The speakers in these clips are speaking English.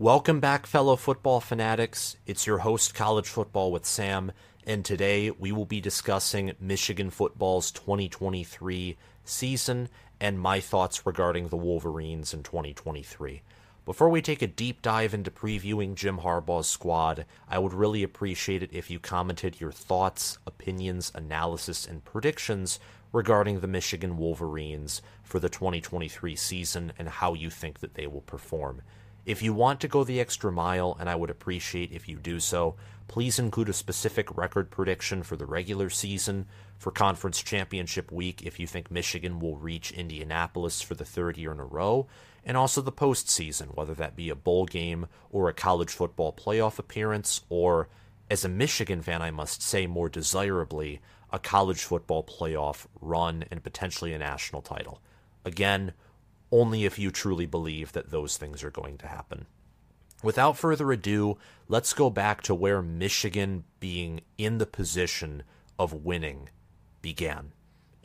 Welcome back, fellow football fanatics. It's your host, College Football with Sam, and today we will be discussing Michigan football's 2023 season and my thoughts regarding the Wolverines in 2023. Before we take a deep dive into previewing Jim Harbaugh's squad, I would really appreciate it if you commented your thoughts, opinions, analysis, and predictions regarding the Michigan Wolverines for the 2023 season and how you think that they will perform. If you want to go the extra mile, and I would appreciate if you do so, please include a specific record prediction for the regular season, for conference championship week if you think Michigan will reach Indianapolis for the third year in a row, and also the postseason, whether that be a bowl game or a college football playoff appearance, or, as a Michigan fan, I must say more desirably, a college football playoff run and potentially a national title. Again, only if you truly believe that those things are going to happen. Without further ado, let's go back to where Michigan being in the position of winning began.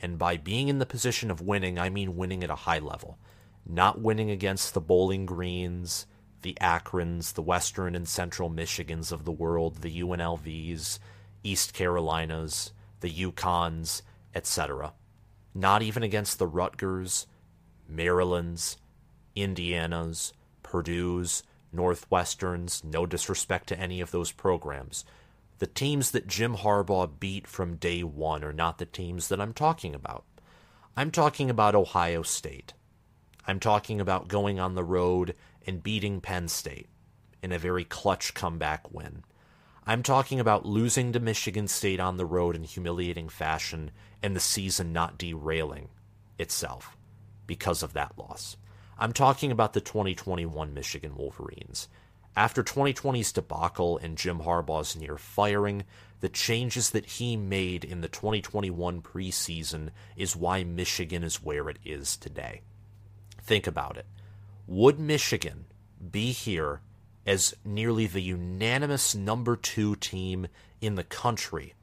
And by being in the position of winning, I mean winning at a high level. Not winning against the Bowling Greens, the Akrons, the Western and Central Michigans of the world, the UNLVs, East Carolinas, the UConns, etc. Not even against the Rutgers, Maryland's, Indiana's, Purdue's, Northwestern's, no disrespect to any of those programs. The teams that Jim Harbaugh beat from day one are not the teams that I'm talking about. I'm talking about Ohio State. I'm talking about going on the road and beating Penn State in a very clutch comeback win. I'm talking about losing to Michigan State on the road in humiliating fashion and the season not derailing itself because of that loss. I'm talking about the 2021 Michigan Wolverines. After 2020's debacle and Jim Harbaugh's near firing, the changes that he made in the 2021 preseason is why Michigan is where it is today. Think about it. Would Michigan be here as nearly the unanimous number two team in the country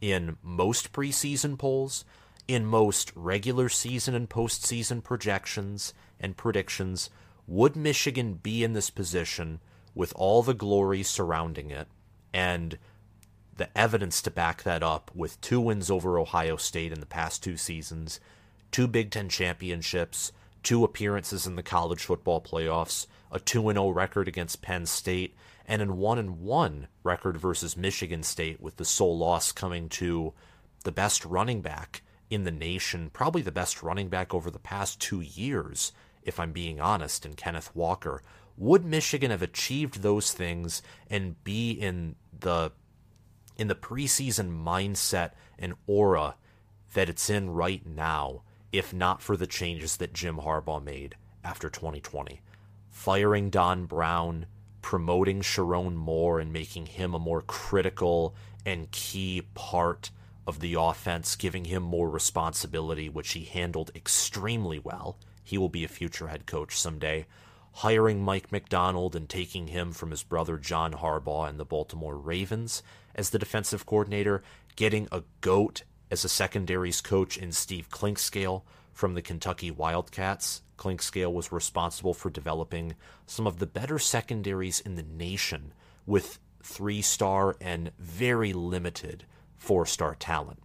in most preseason polls, in most regular season and postseason projections and predictions, would Michigan be in this position with all the glory surrounding it and the evidence to back that up with two wins over Ohio State in the past two seasons, two Big Ten championships, two appearances in the college football playoffs, a 2 0 record against Penn State, and a 1 1 record versus Michigan State, with the sole loss coming to the best running back in the nation, probably the best running back over the past two years, if I'm being honest, in Kenneth Walker. Would Michigan have achieved those things and be in the in the preseason mindset and aura that it's in right now, if not for the changes that Jim Harbaugh made after 2020? Firing Don Brown, promoting Sherrone Moore, and making him a more critical and key part of the offense, giving him more responsibility, which he handled extremely well. He will be a future head coach someday. Hiring Mike Macdonald and taking him from his brother John Harbaugh and the Baltimore Ravens as the defensive coordinator, getting a GOAT as a secondaries coach in Steve Clinkscale from the Kentucky Wildcats. Clinkscale was responsible for developing some of the better secondaries in the nation with three star and very limited four star talent,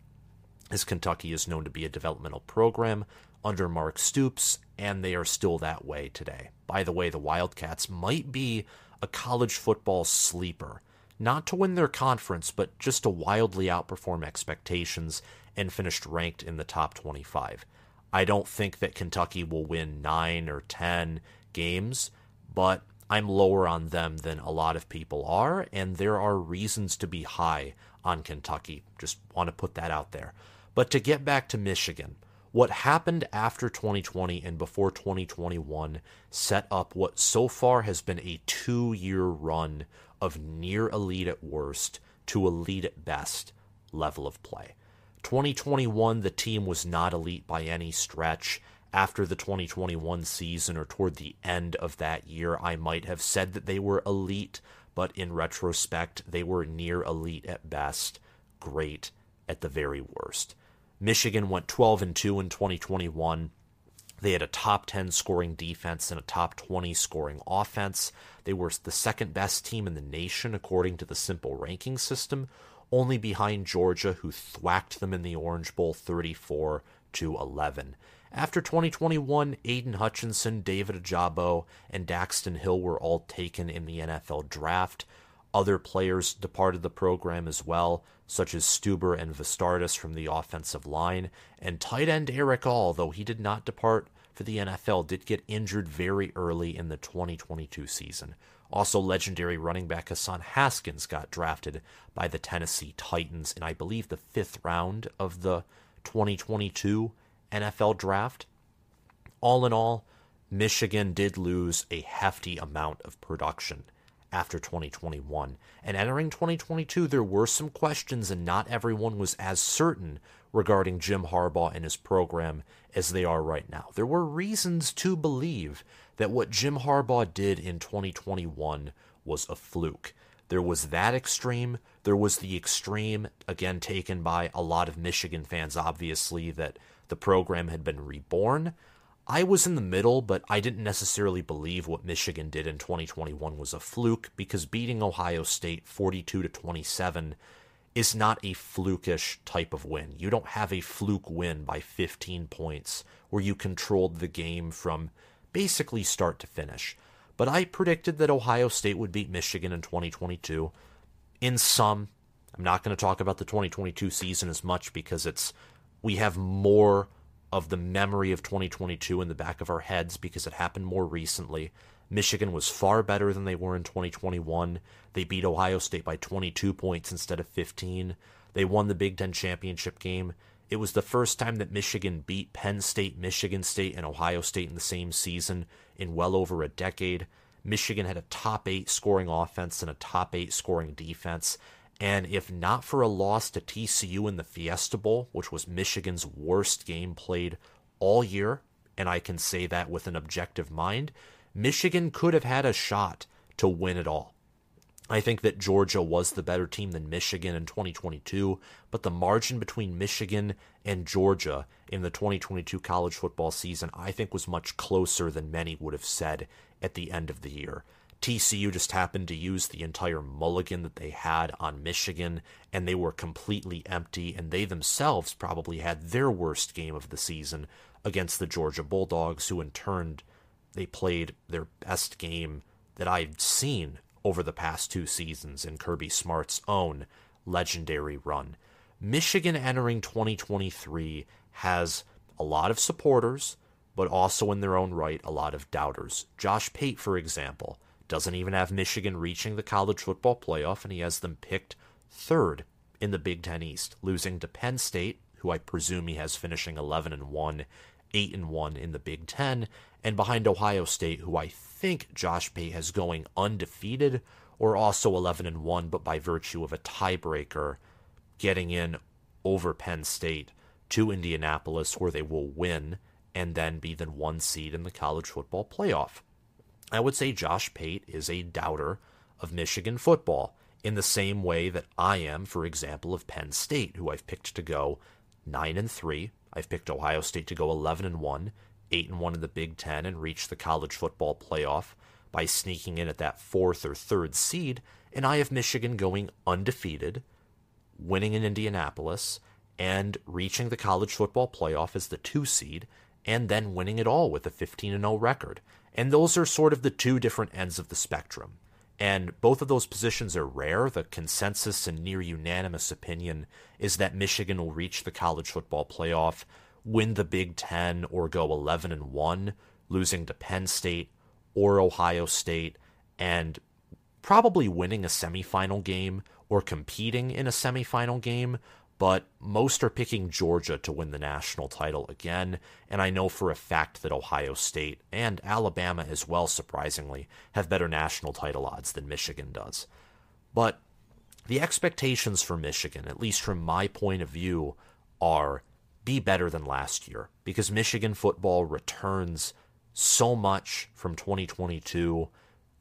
as Kentucky is known to be a developmental program under Mark Stoops, and they are still that way today. By the way, the Wildcats might be a college football sleeper, not to win their conference, but just to wildly outperform expectations and finished ranked in the top 25. I don't think that Kentucky will win 9 or 10 games, but I'm lower on them than a lot of people are, and there are reasons to be high on Kentucky. Just want to put that out there. But to get back to Michigan, what happened after 2020 and before 2021 set up what so far has been a two year run of near elite at worst to elite at best level of play. 2021, the team was not elite by any stretch after the 2021 season or toward the end of that year, I might have said that they were elite, but in retrospect, they were near elite at best, great at the very worst. Michigan went 12 and 2 in 2021, They had a top 10 scoring defense and a top 20 scoring offense. They were the second best team in the nation according to the simple ranking system, only behind Georgia, who thwacked them in the Orange Bowl 34 to 11. After 2021, Aidan Hutchinson, David Ojabo, and Daxton Hill were all taken in the NFL draft. Other players departed the program as well, such as Stueber and Vastardis from the offensive line, and tight end Erick All, though he did not depart for the NFL, did get injured very early in the 2022 season. Also, legendary running back Hassan Haskins got drafted by the Tennessee Titans in, I believe, the fifth round of the 2022 NFL draft. All in all, Michigan did lose a hefty amount of production after 2021. And entering 2022, there were some questions, and not everyone was as certain regarding Jim Harbaugh and his program as they are right now. There were reasons to believe that what Jim Harbaugh did in 2021 was a fluke. There was that extreme. There was the extreme, again, taken by a lot of Michigan fans, obviously, that the program had been reborn. I was in the middle, but I didn't necessarily believe what Michigan did in 2021 was a fluke because beating Ohio State 42 to 27 is not a flukish type of win. You don't have a fluke win by 15 points where you controlled the game from basically start to finish. But I predicted that Ohio State would beat Michigan in 2022. In some, I'm not going to talk about the 2022 season as much because it's we have more of the memory of 2022 in the back of our heads because it happened more recently. Michigan was far better than they were in 2021. They beat Ohio State by 22 points instead of 15. They won the Big Ten championship game. It was the first time that Michigan beat Penn State, Michigan State, and Ohio State in the same season in well over a decade. Michigan had a top eight scoring offense and a top eight scoring defense. And if not for a loss to TCU in the Fiesta Bowl, which was Michigan's worst game played all year, and I can say that with an objective mind, Michigan could have had a shot to win it all. I think that Georgia was the better team than Michigan in 2022, but the margin between Michigan and Georgia in the 2022 college football season, I think, was much closer than many would have said at the end of the year. TCU just happened to use the entire mulligan that they had on Michigan, and they were completely empty, and they themselves probably had their worst game of the season against the Georgia Bulldogs, who in turn they played their best game that I've seen over the past two seasons in Kirby Smart's own legendary run. Michigan entering 2023 has a lot of supporters, but also in their own right, a lot of doubters. Josh Pate, for example, doesn't even have Michigan reaching the college football playoff, and he has them picked third in the Big Ten East, losing to Penn State, who I presume he has finishing 11 and 1, 8 and 1 in the Big Ten, and behind Ohio State, who I think Josh Pate has going undefeated or also 11 and 1, but by virtue of a tiebreaker getting in over Penn State to Indianapolis, where they will win and then be the one seed in the college football playoff. I would say Josh Pate is a doubter of Michigan football in the same way that I am, for example, of Penn State, who I've picked to go 9 and 3. I've picked Ohio State to go 11 and 1, 8 and 1 in the Big 10 and reach the college football playoff by sneaking in at that fourth or third seed, and I have Michigan going undefeated, winning in Indianapolis, and reaching the college football playoff as the 2 seed and then winning it all with a 15 0 record. And those are sort of the two different ends of the spectrum. And both of those positions are rare. The consensus and near unanimous opinion is that Michigan will reach the college football playoff win the Big Ten or go 11 and 1, losing to Penn State or Ohio State, and probably winning a semifinal game or competing in a semifinal game. But most are picking Georgia to win the national title again, and I know for a fact that Ohio State and Alabama as well, surprisingly, have better national title odds than Michigan does. But the expectations for Michigan, at least from my point of view, are be better than last year because Michigan football returns so much from 2022.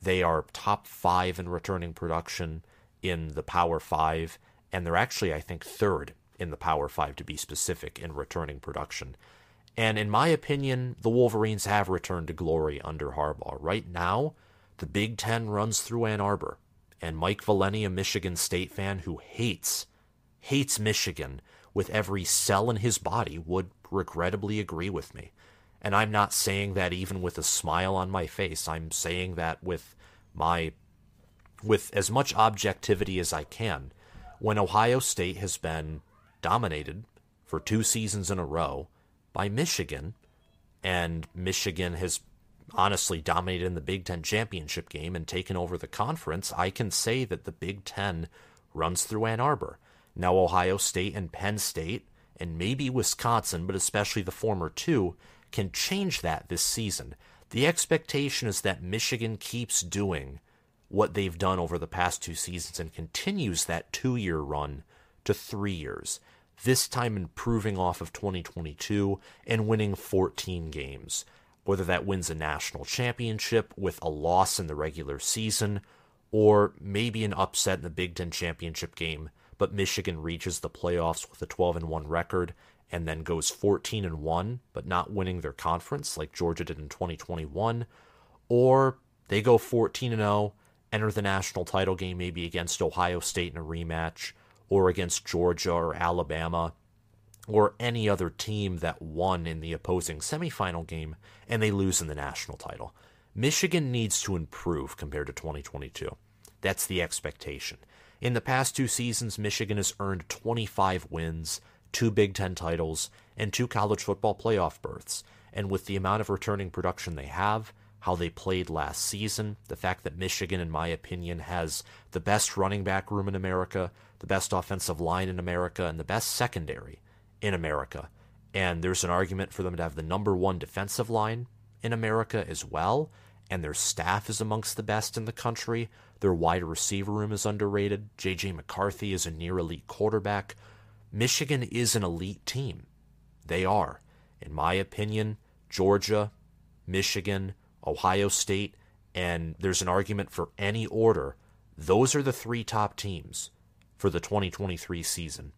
They are top five in returning production in the Power Five, and they're actually, I think, third in the Power Five to be specific in returning production. And in my opinion, the Wolverines have returned to glory under Harbaugh. Right now, the Big Ten runs through Ann Arbor. And Mike Valenti, a Michigan State fan who hates, hates Michigan with every cell in his body, would regrettably agree with me. And I'm not saying that even with a smile on my face. I'm saying that with my with as much objectivity as I can. When Ohio State has been dominated for two seasons in a row by Michigan, and Michigan has honestly dominated in the Big Ten championship game and taken over the conference, I can say that the Big Ten runs through Ann Arbor. Now, Ohio State and Penn State, and maybe Wisconsin, but especially the former two, can change that this season. The expectation is that Michigan keeps doing what they've done over the past two seasons and continues that two year run to three years, this time improving off of 2022 and winning 14 games. Whether that wins a national championship with a loss in the regular season, or maybe an upset in the Big Ten championship game, but Michigan reaches the playoffs with a 12 1 record and then goes 14 and 1 but not winning their conference like Georgia did in 2021 or they go 14 and 0 enter the national title game maybe against Ohio State in a rematch or against Georgia or Alabama or any other team that won in the opposing semifinal game and they lose in the national title. Michigan needs to improve compared to 2022. That's the expectation. In the past two seasons, Michigan has earned 25 wins, two Big Ten titles, and two college football playoff berths. And with the amount of returning production they have, how they played last season, the fact that Michigan, in my opinion, has the best running back room in America, the best offensive line in America, and the best secondary in America. And there's an argument for them to have the number one defensive line in America as well. And their staff is amongst the best in the country. Their wide receiver room is underrated. J.J. McCarthy is a near elite quarterback. Michigan is an elite team. They are. In my opinion, Georgia, Michigan, Ohio State, and there's an argument for any order. Those are the three top teams for the 2023 season,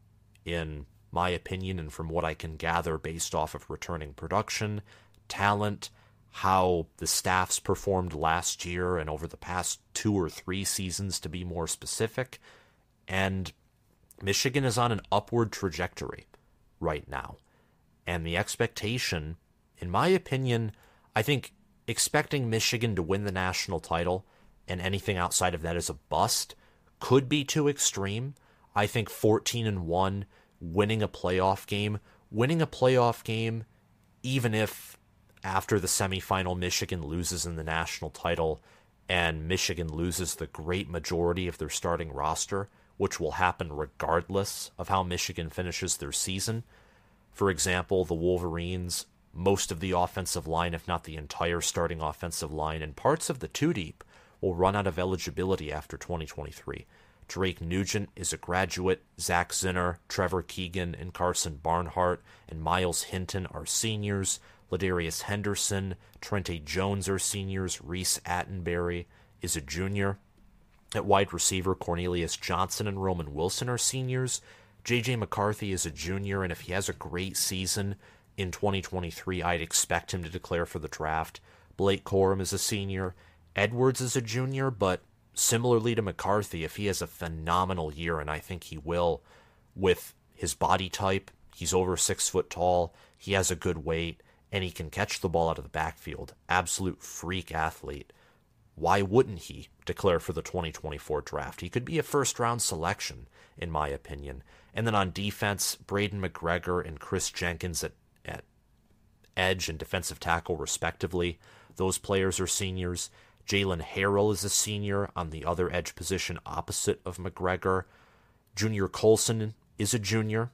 in my opinion, and from what I can gather based off of returning production, talent, how the staffs performed last year and over the past two or three seasons, to be more specific. And Michigan is on an upward trajectory right now. And the expectation, in my opinion, I think expecting Michigan to win the national title and anything outside of that is a bust could be too extreme. I think 14 and 1 winning a playoff game, winning a playoff game even if after the semifinal Michigan loses in the national title and Michigan loses the great majority of their starting roster, which will happen regardless of how Michigan finishes their season. For example, the Wolverines, most of the offensive line, if not the entire starting offensive line, and parts of the two deep will run out of eligibility after 2023. Drake Nugent is a graduate. Zach Zinter, Trevor Keegan, and Karsen Barnhart and Myles Hinton are seniors. Ladarius Henderson, Trente Jones are seniors. Reece Atteberry is a junior. At wide receiver, Cornelius Johnson and Roman Wilson are seniors. JJ McCarthy is a junior, and if he has a great season in 2023, I'd expect him to declare for the draft. Blake Corum is a senior. Edwards is a junior, but similarly to McCarthy, if he has a phenomenal year, and I think he will, with his body type, he's over six foot tall, he has a good weight, and he can catch the ball out of the backfield. Absolute freak athlete why wouldn't he declare for the 2024 draft? He could be a first round selection, in my opinion. And then on defense, Braiden McGregor and Kris Jenkins at, at edge and defensive tackle, respectively. Those players are seniors. Jaylen Harrell is a senior on the other edge position opposite of McGregor. Junior Colson is a junior,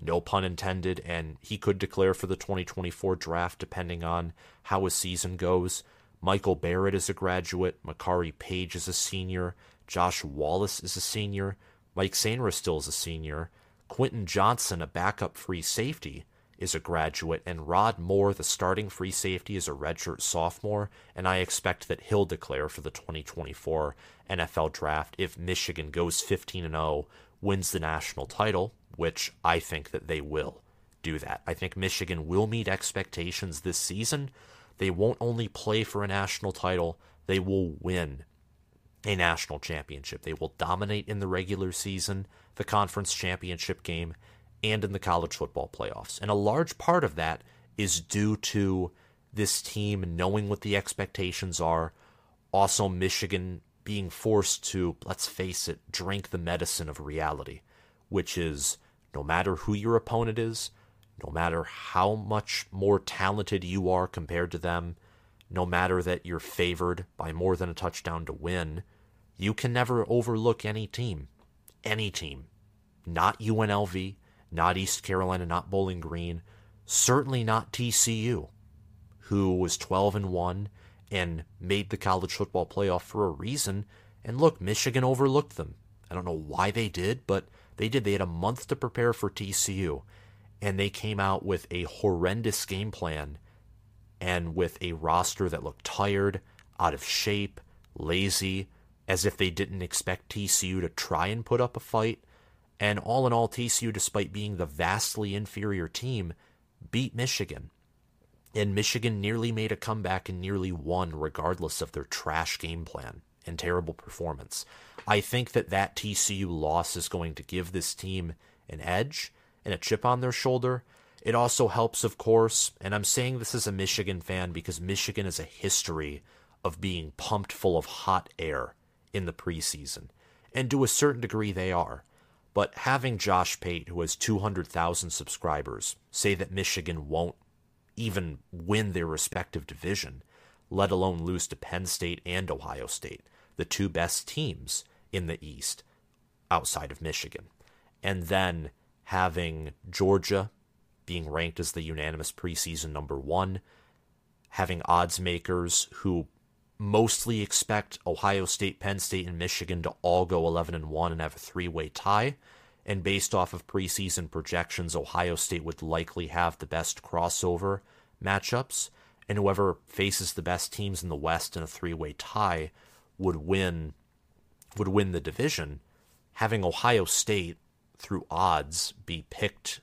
no pun intended, and he could declare for the 2024 draft depending on how his season goes. Michael Barrett is a graduate. Makari Page is a senior. Josh Wallace is a senior. Mike Sainristil still is a senior. Quinten Johnson, a backup free safety, is a graduate, and Rod Moore, the starting free safety, is a redshirt sophomore, and I expect that he'll declare for the 2024 NFL draft if Michigan goes 15 0, wins the national title, which I think that they will do that. I think Michigan will meet expectations this season. They won't only play for a national title, they will win a national championship. They will dominate in the regular season, the conference championship game, and in the college football playoffs. And a large part of that is due to this team knowing what the expectations are, also Michigan being forced to, let's face it, drink the medicine of reality, which is no matter who your opponent is, no matter how much more talented you are compared to them, no matter that you're favored by more than a touchdown to win, you can never overlook any team. Any team. Not UNLV, not East Carolina, not Bowling Green, certainly not TCU, who was 12 and 1 and made the college football playoff for a reason. And look, Michigan overlooked them. I don't know why they did, but they did. They had a month to prepare for TCU, and they came out with a horrendous game plan and with a roster that looked tired, out of shape, lazy, as if they didn't expect TCU to try and put up a fight. And all in all, TCU, despite being the vastly inferior team, beat Michigan. And Michigan nearly made a comeback and nearly won, regardless of their trash game plan and terrible performance. I think that that TCU loss is going to give this team an edge and a chip on their shoulder. It also helps, of course, and I'm saying this as a Michigan fan because Michigan has a history of being pumped full of hot air in the preseason. And to a certain degree, they are. But having Josh Pate, who has 200,000 subscribers, say that Michigan won't even win their respective division, let alone lose to Penn State and Ohio State, the two best teams in the East outside of Michigan. And then having Georgia being ranked as the unanimous preseason number one, having odds makers who mostly expect Ohio State, Penn State, and Michigan to all go 11 and 1 and have a three way tie. And based off of preseason projections, Ohio State would likely have the best crossover matchups. And whoever faces the best teams in the West in a three way tie would win would win the division. Having Ohio State through odds be picked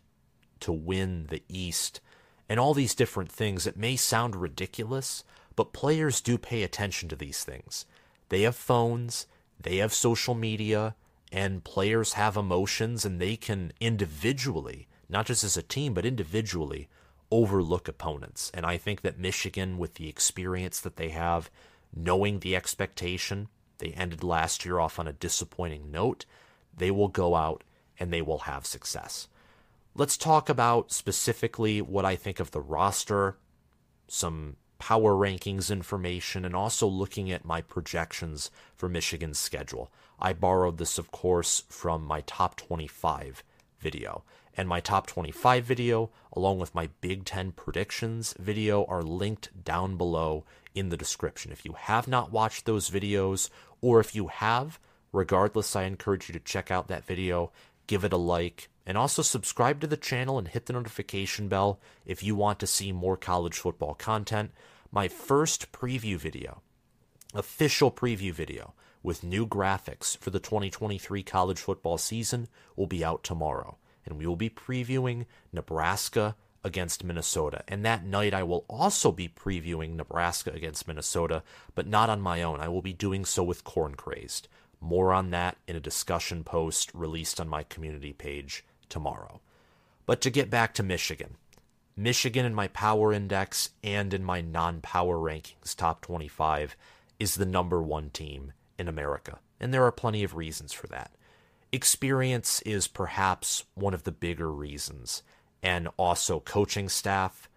to win the East and all these different things, it may sound ridiculous, but players do pay attention to these things. They have phones, they have social media, and players have emotions, and they can individually, not just as a team, but individually, overlook opponents. And I think that Michigan, with the experience that they have, knowing the expectation, they ended last year off on a disappointing note, they will go out and they will have success. Let's talk about specifically what I think of the roster, some power rankings information and also looking at my projections for Michigan's schedule. I borrowed this, of course, from my top 25 video. And my top 25 video, along with my Big Ten predictions video, are linked down below in the description. If you have not watched those videos, or if you have, regardless, I encourage you to check out that video, give it a like, and also subscribe to the channel and hit the notification bell if you want to see more college football content. My first preview video, official preview video with new graphics for the 2023 college football season will be out tomorrow. And we will be previewing Nebraska against Minnesota. And that night, I will also be previewing Nebraska against Minnesota, but not on my own. I will be doing so with Corn Crazed. More on that in a discussion post released on my community page tomorrow. But to get back to Michigan, Michigan in my power index and in my non power rankings, top 25, is the number one team in America. And there are plenty of reasons for that. Experience is perhaps one of the bigger reasons, and also coaching staff,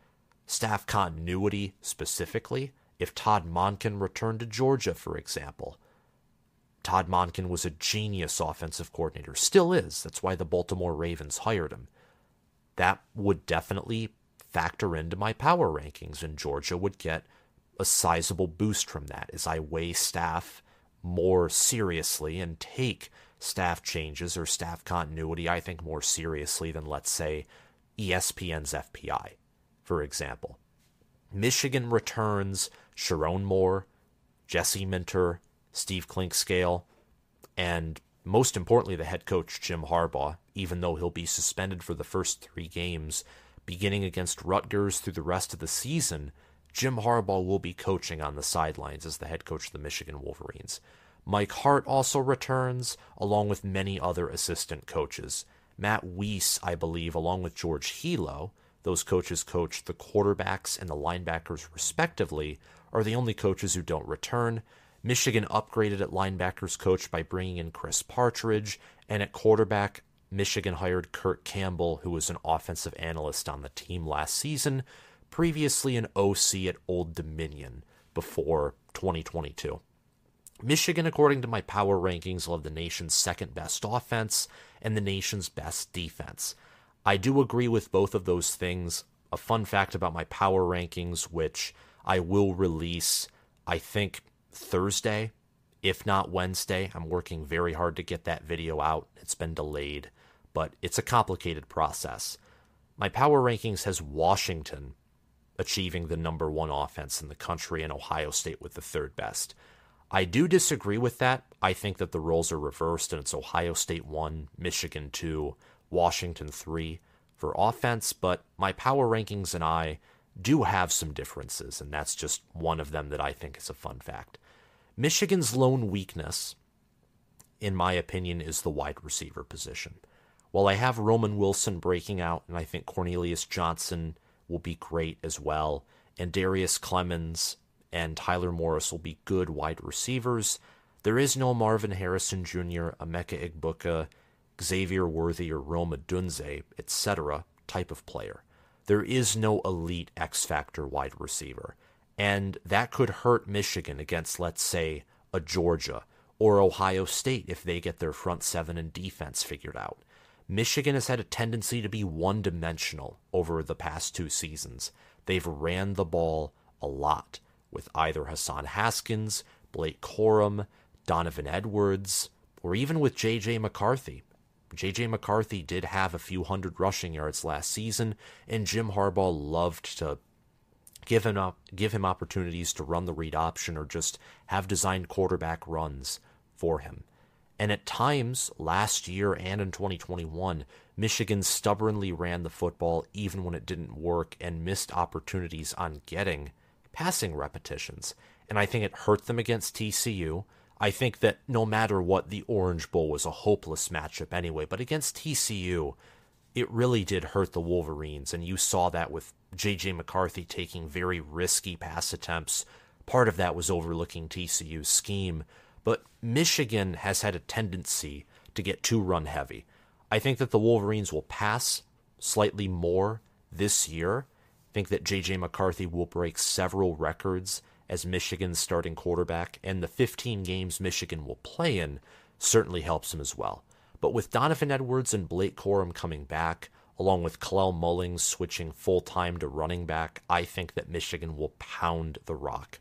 staff continuity specifically. If Todd Monken returned to Georgia, for example, Todd Monken was a genius offensive coordinator, still is. That's why the Baltimore Ravens hired him. That would definitely factor into my power rankings, and Georgia would get a sizable boost from that as I weigh staff more seriously and take staff changes or staff continuity, I think, more seriously than, let's say, ESPN's FPI, for example. Michigan returns Sherrone Moore, Jesse Minter, Steve Clinkscale, and most importantly, the head coach, Jim Harbaugh, even though he'll be suspended for the first three games beginning against Rutgers through the rest of the season, Jim Harbaugh will be coaching on the sidelines as the head coach of the Michigan Wolverines. Mike Hart also returns, along with many other assistant coaches. Matt Weiss, I believe, along with George Helow, those coaches coach the quarterbacks and the linebackers respectively, are the only coaches who don't return. Michigan upgraded at linebackers coach by bringing in Chris Partridge, and at quarterback, Michigan hired Kirk Campbell, who was an offensive analyst on the team last season, previously an OC at Old Dominion before 2022. Michigan, according to my power rankings, will have the nation's second best offense and the nation's best defense. I do agree with both of those things. A fun fact about my power rankings, which I will release, I think, Thursday, if not Wednesday. I'm working very hard to get that video out. It's been delayed, but it's a complicated process. My power rankings has Washington achieving the number one offense in the country and Ohio State with the third best. I do disagree with that. I think that the roles are reversed and it's Ohio State 1, Michigan 2, Washington 3 for offense, but my power rankings and I do have some differences, and that's just one of them that I think is a fun fact. Michigan's lone weakness, in my opinion, is the wide receiver position. While I have Roman Wilson breaking out, and I think Cornelius Johnson will be great as well, and Darrius Clemons and Tyler Morris will be good wide receivers. There is no Marvin Harrison Jr., Emeka Egbuka, Xavier Worthy, or Rome Odunze, etc. type of player. There is no elite X Factor wide receiver. And that could hurt Michigan against, let's say, a Georgia or Ohio State if they get their front seven and defense figured out. Michigan has had a tendency to be one dimensional over the past two seasons. They've ran the ball a lot with either Hassan Haskins, Blake Corum, Donovan Edwards, or even with J.J. McCarthy. J.J. McCarthy did have a few hundred rushing yards last season, and Jim Harbaugh loved to give him up, give him opportunities to run the read option or just have designed quarterback runs for him. And at times last year and in 2021, Michigan stubbornly ran the football even when it didn't work and missed opportunities on getting passing repetitions. And I think it hurt them against TCU. I think that no matter what, the Orange Bowl was a hopeless matchup anyway. But against TCU, it really did hurt the Wolverines. And you saw that with J.J. McCarthy taking very risky pass attempts. Part of that was overlooking TCU's scheme. But Michigan has had a tendency to get too run heavy. I think that the Wolverines will pass slightly more this year I think that J.J. McCarthy will break several records as Michigan's starting quarterback, and the 15 games Michigan will play in certainly helps him as well. But with Donovan Edwards and Blake Corum coming back, along with Kalel Mullings switching full time to running back, I think that Michigan will pound the rock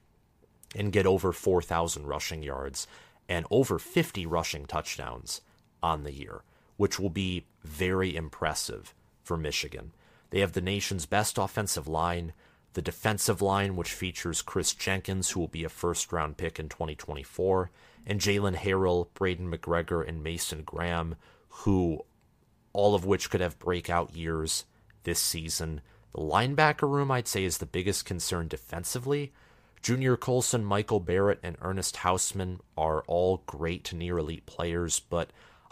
and get over 4,000 rushing yards and over 50 rushing touchdowns on the year, which will be very impressive for Michigan. They have the nation's best offensive line, the defensive line, which features Kris Jenkins, who will be a first round pick in 2024, and Jaylen Harrell, Braiden McGregor, and Mason Graham, who all of which could have breakout years this season. The linebacker room, I'd say, is the biggest concern defensively. Junior Colson, Michael Barrett, and Ernest Hausmann are all great near elite players, but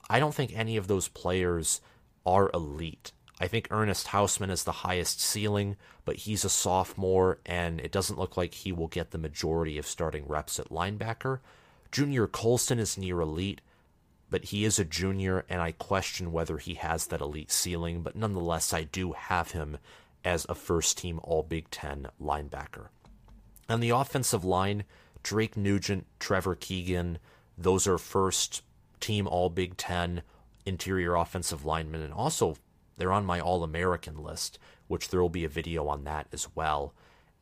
I don't think any of those players are elite. I think Ernest Hausmann is the highest ceiling, but he's a sophomore, and it doesn't look like he will get the majority of starting reps at linebacker. Junior Colson is near elite, but he is a junior, and I question whether he has that elite ceiling, but nonetheless, I do have him as a first team All Big Ten linebacker. On the offensive line, Drake Nugent, Trevor Keegan, those are first team All Big Ten interior offensive linemen, and also they're on my All American list, which there will be a video on that as well.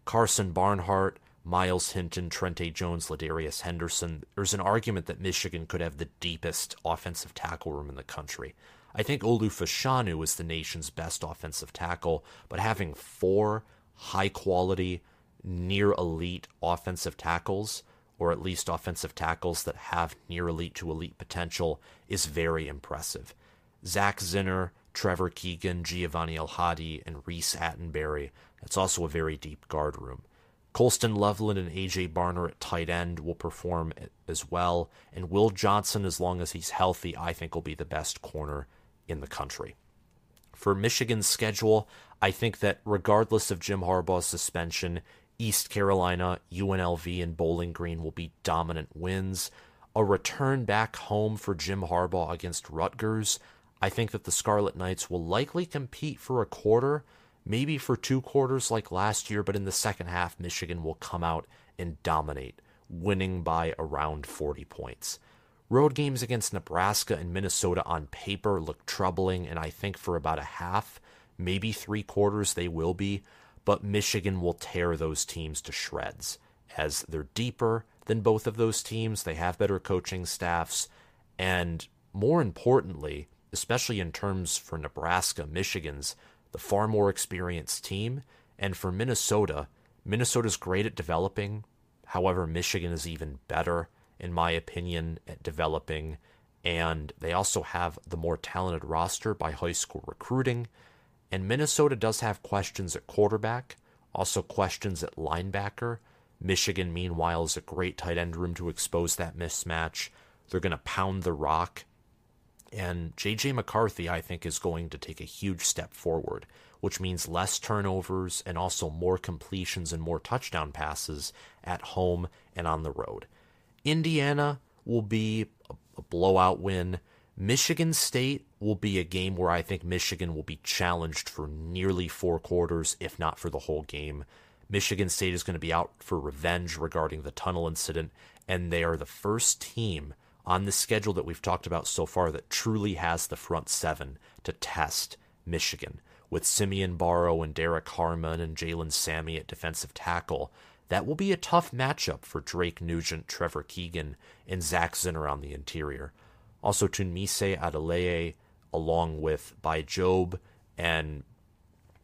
Karsen Barnhart, Myles Hinton, Trente Jones, Ladarius Henderson. There's an argument that Michigan could have the deepest offensive tackle room in the country. I think Olu Fashanu is the nation's best offensive tackle, but having four high quality, near elite offensive tackles, or at least offensive tackles that have near elite to elite potential, is very impressive. Zach Zinter, Trevor Keegan, Giovanni El-Hadi, and Reece Atteberry. It's also a very deep guard room. Colston Loveland and AJ Barner at tight end will perform as well. And Will Johnson, as long as he's healthy, I think will be the best corner in the country. For Michigan's schedule, I think that regardless of Jim Harbaugh's suspension, East Carolina, UNLV, and Bowling Green will be dominant wins. A return back home for Jim Harbaugh against Rutgers. I think that the Scarlet Knights will likely compete for a quarter, maybe for two quarters like last year, but in the second half, Michigan will come out and dominate, winning by around 40 points. Road games against Nebraska and Minnesota on paper look troubling, and I think for about a half, maybe three quarters, they will be. But Michigan will tear those teams to shreds as they're deeper than both of those teams. They have better coaching staffs. And more importantly, especially in terms for Nebraska, Michigan's the far more experienced team. And for Minnesota, Minnesota's great at developing. However, Michigan is even better in my opinion, at developing. And they also have the more talented roster by high school recruiting. And Minnesota does have questions at quarterback, also questions at linebacker. Michigan, meanwhile, is a great tight end room to expose that mismatch. They're going to pound the rock. And J.J. McCarthy, I think, is going to take a huge step forward, which means less turnovers and also more completions and more touchdown passes at home and on the road. Indiana will be a blowout win. Michigan State will be a game where I think Michigan will be challenged for nearly four quarters, if not for the whole game. Michigan State is going to be out for revenge regarding the tunnel incident, and they are the first team on the schedule that we've talked about so far that truly has the front seven to test Michigan. With Simeon Barrow and Derrick Harmon and Jalen Sammy at defensive tackle, that will be a tough matchup for Drake Nugent, Trevor Keegan, and Zach Zinter on the interior. Also, Tunmise Adeleye, along with Bai Jobe, and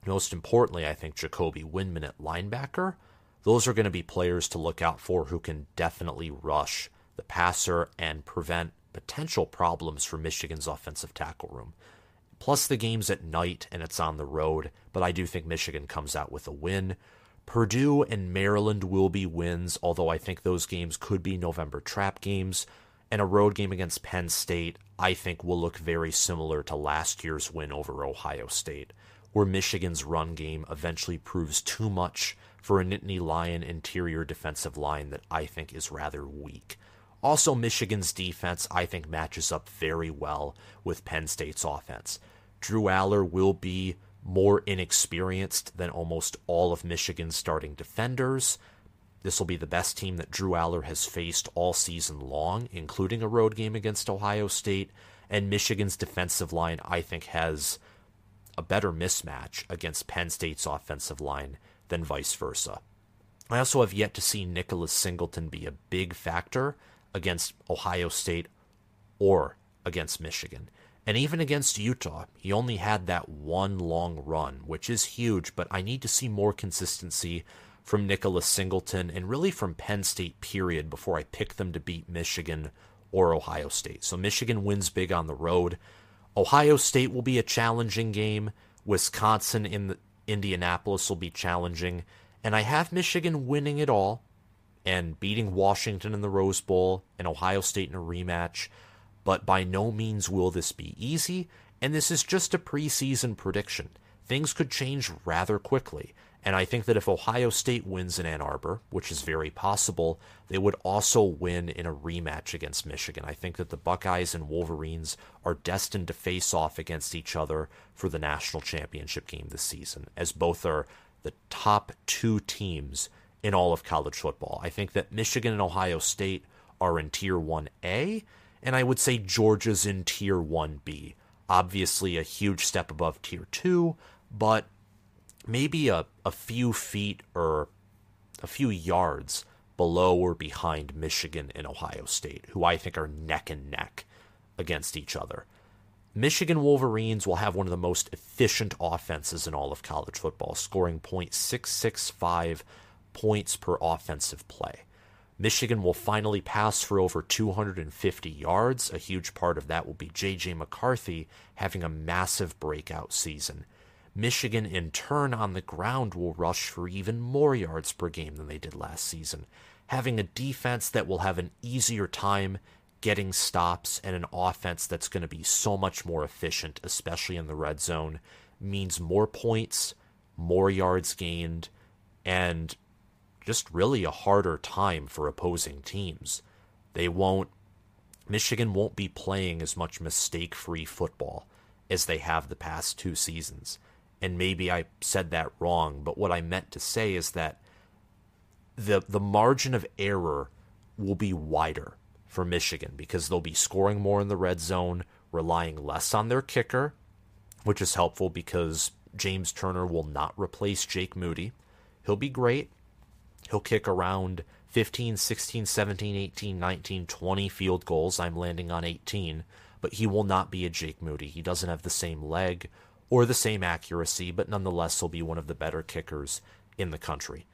most importantly, I think Jacoby Windmon at linebacker. Those are going to be players to look out for who can definitely rush the passer and prevent potential problems for Michigan's offensive tackle room. Plus, the game's at night and it's on the road, but I do think Michigan comes out with a win. Purdue and Maryland will be wins, although I think those games could be November trap games. And a road game against Penn State, I think, will look very similar to last year's win over Ohio State, where Michigan's run game eventually proves too much for a Nittany Lion interior defensive line that I think is rather weak. Also, Michigan's defense, I think, matches up very well with Penn State's offense. Drew Allar will be more inexperienced than almost all of Michigan's starting defenders. This will be the best team that Drew Allar has faced all season long, including a road game against Ohio State. And Michigan's defensive line, I think, has a better mismatch against Penn State's offensive line than vice versa. I also have yet to see Nicholas Singleton be a big factor against Ohio State or against Michigan. And even against Utah, he only had that one long run, which is huge, but I need to see more consistency from Nicholas Singleton and really from Penn State, period, before I pick them to beat Michigan or Ohio State. So Michigan wins big on the road. Ohio State will be a challenging game. Wisconsin in Indianapolis will be challenging. And I have Michigan winning it all and beating Washington in the Rose Bowl and Ohio State in a rematch but by no means will this be easy, and this is just a preseason prediction. Things could change rather quickly, and I think that if Ohio State wins in Ann Arbor, which is very possible, they would also win in a rematch against Michigan. I think that the Buckeyes and Wolverines are destined to face off against each other for the national championship game this season, as both are the top two teams in all of college football. I think that Michigan and Ohio State are in Tier 1A, and I would say Georgia's in Tier 1B. Obviously, a huge step above Tier 2, but maybe a, a few feet or a few yards below or behind Michigan and Ohio State, who I think are neck and neck against each other. Michigan Wolverines will have one of the most efficient offenses in all of college football, scoring .665 points per offensive play. Michigan will finally pass for over 250 yards. A huge part of that will be J.J. McCarthy having a massive breakout season. Michigan, in turn, on the ground will rush for even more yards per game than they did last season, having a defense that will have an easier time getting stops and an offense that's going to be so much more efficient, especially in the red zone, means more points, more yards gained, and just really a harder time for opposing teams. They won't, Michigan won't be playing as much mistake free football as they have the past two seasons. And maybe I said that wrong, but what I meant to say is that the the margin of error will be wider for Michigan because they'll be scoring more in the red zone, relying less on their kicker, which is helpful because James Turner will not replace Jake Moody. He'll be great, He'll kick around 15, 16, 17, 18, 19, 20 field goals. I'm landing on 18, but he will not be a Jake Moody. He doesn't have the same leg or the same accuracy, but nonetheless, he'll be one of the better kickers in the country.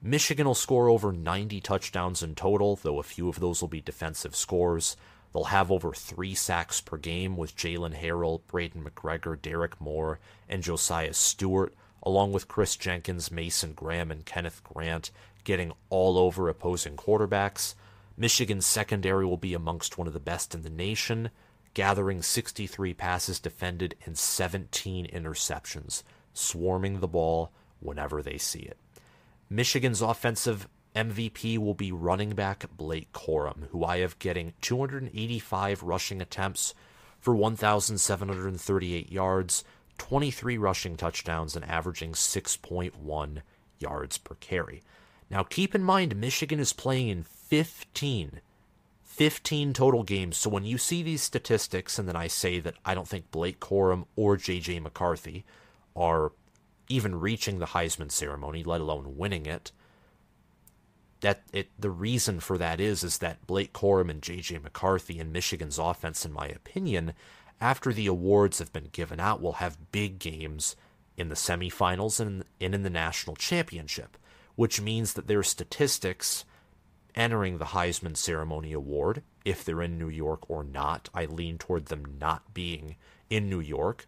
Michigan will score over 90 touchdowns in total, though a few of those will be defensive scores. They'll have over three sacks per game with Jaylen Harrell, Braiden McGregor, Derrick Moore, and Josiah Stewart, along with Kris Jenkins, Mason Graham, and Kenneth Grant, getting all over opposing quarterbacks. Michigan's secondary will be amongst one of the best in the nation, gathering 63 passes defended and 17 interceptions, swarming the ball whenever they see it. Michigan's offensive MVP will be running back Blake Corum, who I have getting 285 rushing attempts for 1,738 yards, 23 rushing touchdowns, and averaging 6.1 yards per carry. Now, keep in mind, Michigan is playing in 15, 15 total games. So when you see these statistics, and then I say that I don't think Blake Corum or J.J. McCarthy are even reaching the Heisman ceremony, let alone winning it, that it the reason for that is is that Blake Corum and J.J. McCarthy and Michigan's offense, in my opinion, after the awards have been given out, will have big games in the semifinals and, and in the national championship which means that their statistics entering the Heisman ceremony award, if they're in New York or not, I lean toward them not being in New York,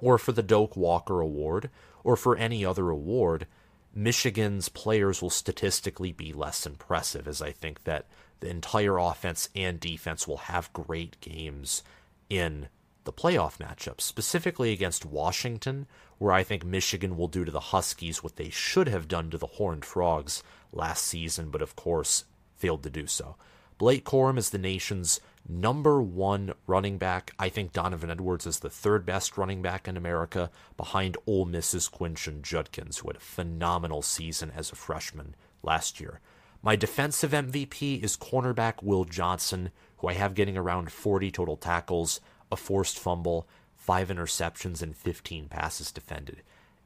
or for the Doak Walker Award, or for any other award, Michigan's players will statistically be less impressive, as I think that the entire offense and defense will have great games in the playoff matchups, specifically against Washington, where I think Michigan will do to the Huskies what they should have done to the Horned Frogs last season, but of course failed to do so. Blake Corum is the nation's number one running back. I think Donovan Edwards is the third best running back in America, behind Ole Miss's Quinshon Judkins, who had a phenomenal season as a freshman last year. My defensive MVP is cornerback Will Johnson, who I have getting around 40 total tackles, a forced fumble, five interceptions, and 15 passes defended.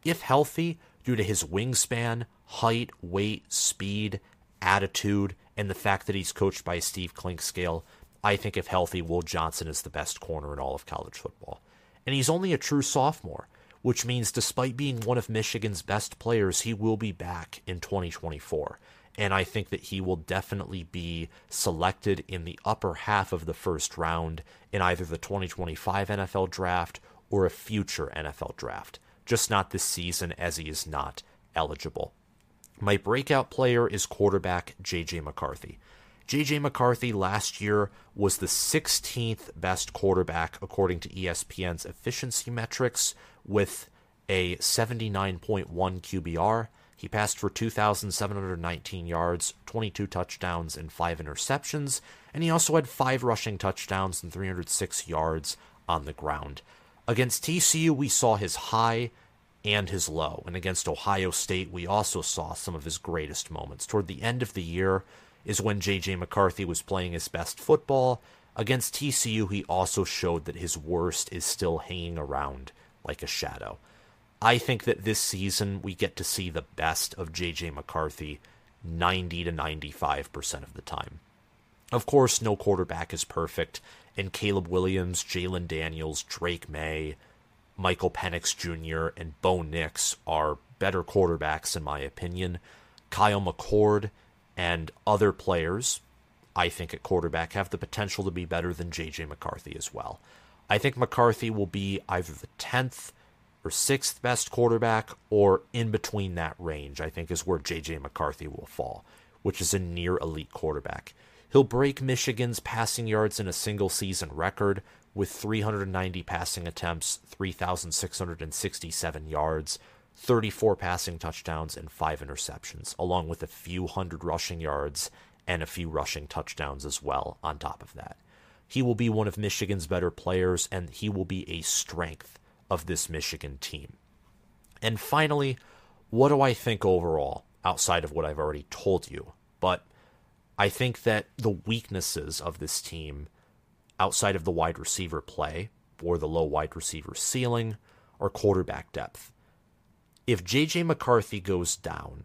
If healthy, due to his wingspan, height, weight, speed, attitude, and the fact that he's coached by Steve Clinkscale, I think if healthy, Will Johnson is the best corner in all of college football. And he's only a true sophomore, which means despite being one of Michigan's best players, he will be back in 2024 and I think that he will definitely be selected in the upper half of the first round in either the 2025 NFL draft or a future NFL draft, just not this season as he is not eligible. My breakout player is quarterback JJ McCarthy. JJ McCarthy last year was the 16th best quarterback according to ESPN's efficiency metrics with a 79.1 QBR he passed for 2,719 yards, 22 touchdowns, and 5 interceptions, and he also had 5 rushing touchdowns and 306 yards on the ground. Against TCU, we saw his high and his low, and against Ohio State, we also saw some of his greatest moments. Toward the end of the year is when J.J. McCarthy was playing his best football. Against TCU, he also showed that his worst is still hanging around like a shadow. I think that this season we get to see the best of JJ McCarthy 90 to 95% of the time. Of course, no quarterback is perfect, and Caleb Williams, Jayden Daniels, Drake Maye, Michael Penix Jr., and Bo Nix are better quarterbacks, in my opinion. Kyle McCord And other players, I think, at quarterback have the potential to be better than J.J. McCarthy as well. I think McCarthy will be either the 10th or 6th best quarterback or in between that range, I think is where J.J. McCarthy will fall, which is a near elite quarterback. He'll break Michigan's passing yards in a single season record with 390 passing attempts, 3,667 yards, 34 passing touchdowns, and 5 interceptions, along with a few hundred rushing yards and a few rushing touchdowns as well on top of that. He will be one of Michigan's better players, and he will be a strength of this Michigan team. And finally, what do I think overall, outside of what I've already told you? But I think that the weaknesses of this team, outside of the wide receiver play or the low wide receiver ceiling, are quarterback depth. If J.J. McCarthy goes down,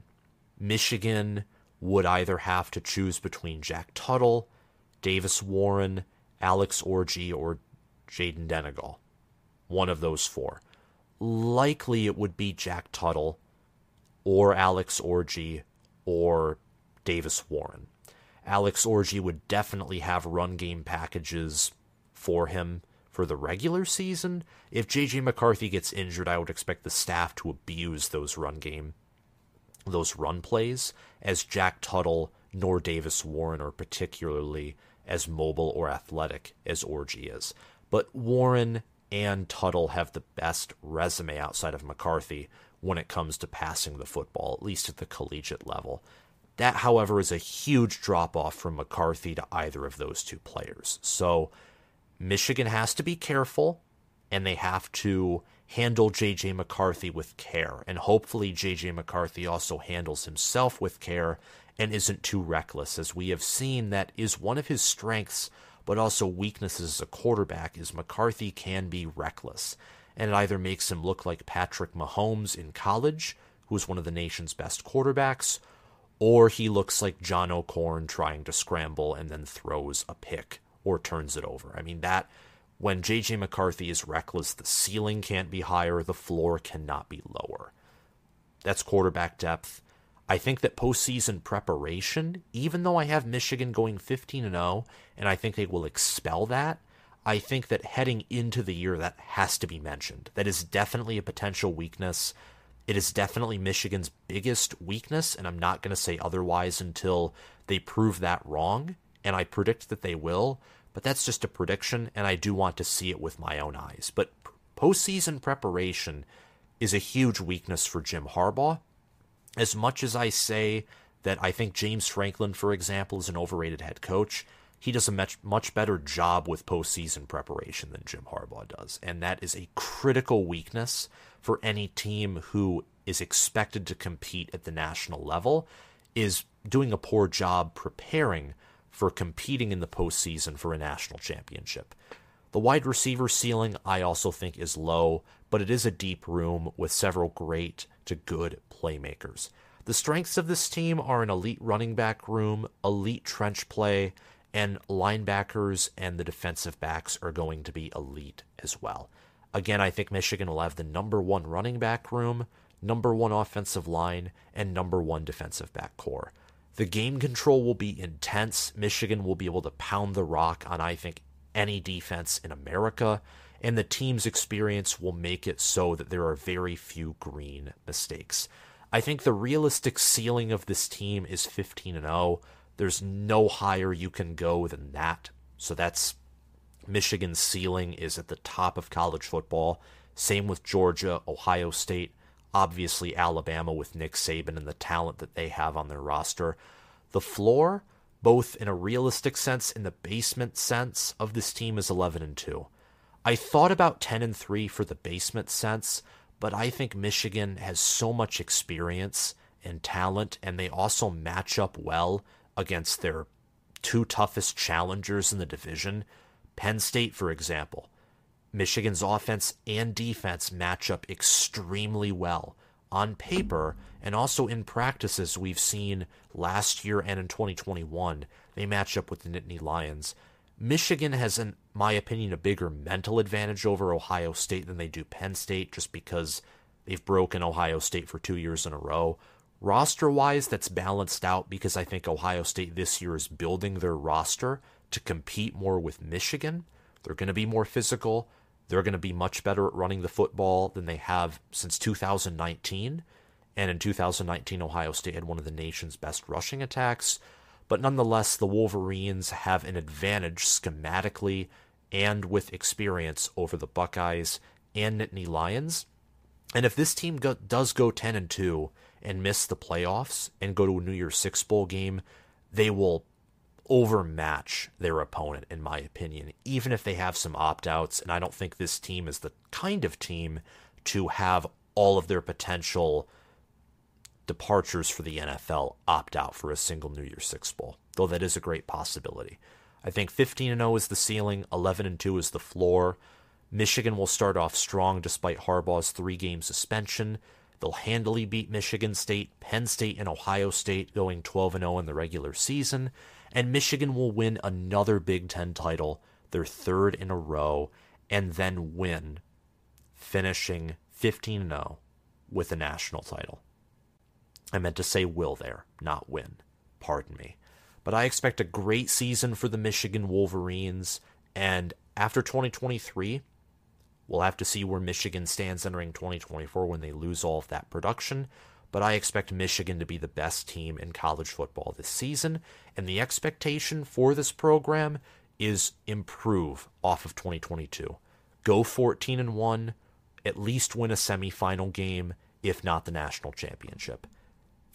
Michigan would either have to choose between Jack Tuttle, Davis Warren, Alex Orji, or Jayden Denegal. One of those four. Likely it would be Jack Tuttle or Alex Orji or Davis Warren. Alex Orji would definitely have run game packages for him for the regular season. If JJ McCarthy gets injured, I would expect the staff to abuse those run game those run plays as Jack Tuttle nor Davis Warren are particularly as mobile or athletic as Orji is. But Warren and Tuttle have the best resume outside of McCarthy when it comes to passing the football, at least at the collegiate level. That, however, is a huge drop off from McCarthy to either of those two players. So Michigan has to be careful and they have to handle JJ McCarthy with care. And hopefully, JJ McCarthy also handles himself with care and isn't too reckless, as we have seen that is one of his strengths, but also weaknesses as a quarterback, is McCarthy can be reckless. And it either makes him look like Patrick Mahomes in college, who was one of the nation's best quarterbacks, or he looks like John O'Korn trying to scramble and then throws a pick or turns it over. I mean, that when JJ McCarthy is reckless, the ceiling can't be higher, the floor cannot be lower. That's quarterback depth. I think that postseason preparation, even though I have Michigan going 15 and 0, and I think they will expel that, I think that heading into the year that has to be mentioned. That is definitely a potential weakness. It is definitely Michigan's biggest weakness, and I'm not going to say otherwise until they prove that wrong, and I predict that they will, but that's just a prediction, and I do want to see it with my own eyes. But postseason preparation is a huge weakness for Jim Harbaugh. As much as I say that I think James Franklin, for example, is an overrated head coach, he does a much much better job with postseason preparation than Jim Harbaugh does, and that is a critical weakness for any team who is expected to compete at the national level. Is doing a poor job preparing for competing in the postseason for a national championship. The wide receiver ceiling, I also think, is low, but it is a deep room with several great to good playmakers. The strengths of this team are an elite running back room, elite trench play, and linebackers and the defensive backs are going to be elite as well. Again, I think Michigan will have the number one running back room, number one offensive line, and number one defensive back corps. The game control will be intense. Michigan will be able to pound the rock on, I think, any defense in America, and the team's experience will make it so that there are very few green mistakes. I think the realistic ceiling of this team is 15 and 0. There's no higher you can go than that. So that's Michigan's ceiling is at the top of college football. Same with Georgia, Ohio State, obviously Alabama with Nick Saban and the talent that they have on their roster. The floor, both in a realistic sense and the basement sense of this team is 11 and 2. I thought about 10 and 3 for the basement sense, but I think Michigan has so much experience and talent and they also match up well against their two toughest challengers in the division. Penn State, for example. Michigan's offense and defense match up extremely well on paper and also in practices we've seen last year and in 2021. They match up with the Nittany Lions. Michigan has, in my opinion, a bigger mental advantage over Ohio State than they do Penn State just because they've broken Ohio State for two years in a row. Roster wise, that's balanced out because I think Ohio State this year is building their roster to compete more with Michigan. They're going to be more physical. They're going to be much better at running the football than they have since 2019. And in 2019, Ohio State had one of the nation's best rushing attacks. But nonetheless, the Wolverines have an advantage schematically and with experience over the Buckeyes and Nittany Lions. And if this team go, does go 10 and 2 and miss the playoffs and go to a New Year's Six Bowl game, they will overmatch their opponent, in my opinion, even if they have some opt outs. And I don't think this team is the kind of team to have all of their potential departures for the NFL opt out for a single New Year's Six Bowl, though that is a great possibility. I think 15 and 0 is the ceiling, 11 and 2 is the floor. Michigan will start off strong despite Harbaugh's three game suspension. They'll handily beat Michigan State, Penn State, and Ohio State, going 12 0 in the regular season. And Michigan will win another Big Ten title, their third in a row, and then win, finishing 15 0 with a national title. I meant to say will there, not win. Pardon me. But I expect a great season for the Michigan Wolverines. And after 2023, We'll have to see where Michigan stands entering 2024 when they lose all of that production. But I expect Michigan to be the best team in college football this season. And the expectation for this program is improve off of 2022. Go 14 and 1, at least win a semifinal game, if not the national championship.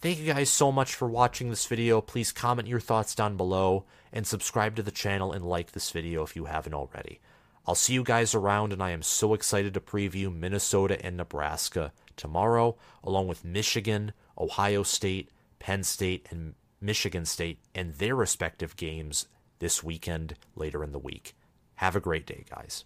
Thank you guys so much for watching this video. Please comment your thoughts down below and subscribe to the channel and like this video if you haven't already. I'll see you guys around, and I am so excited to preview Minnesota and Nebraska tomorrow, along with Michigan, Ohio State, Penn State, and Michigan State, and their respective games this weekend later in the week. Have a great day, guys.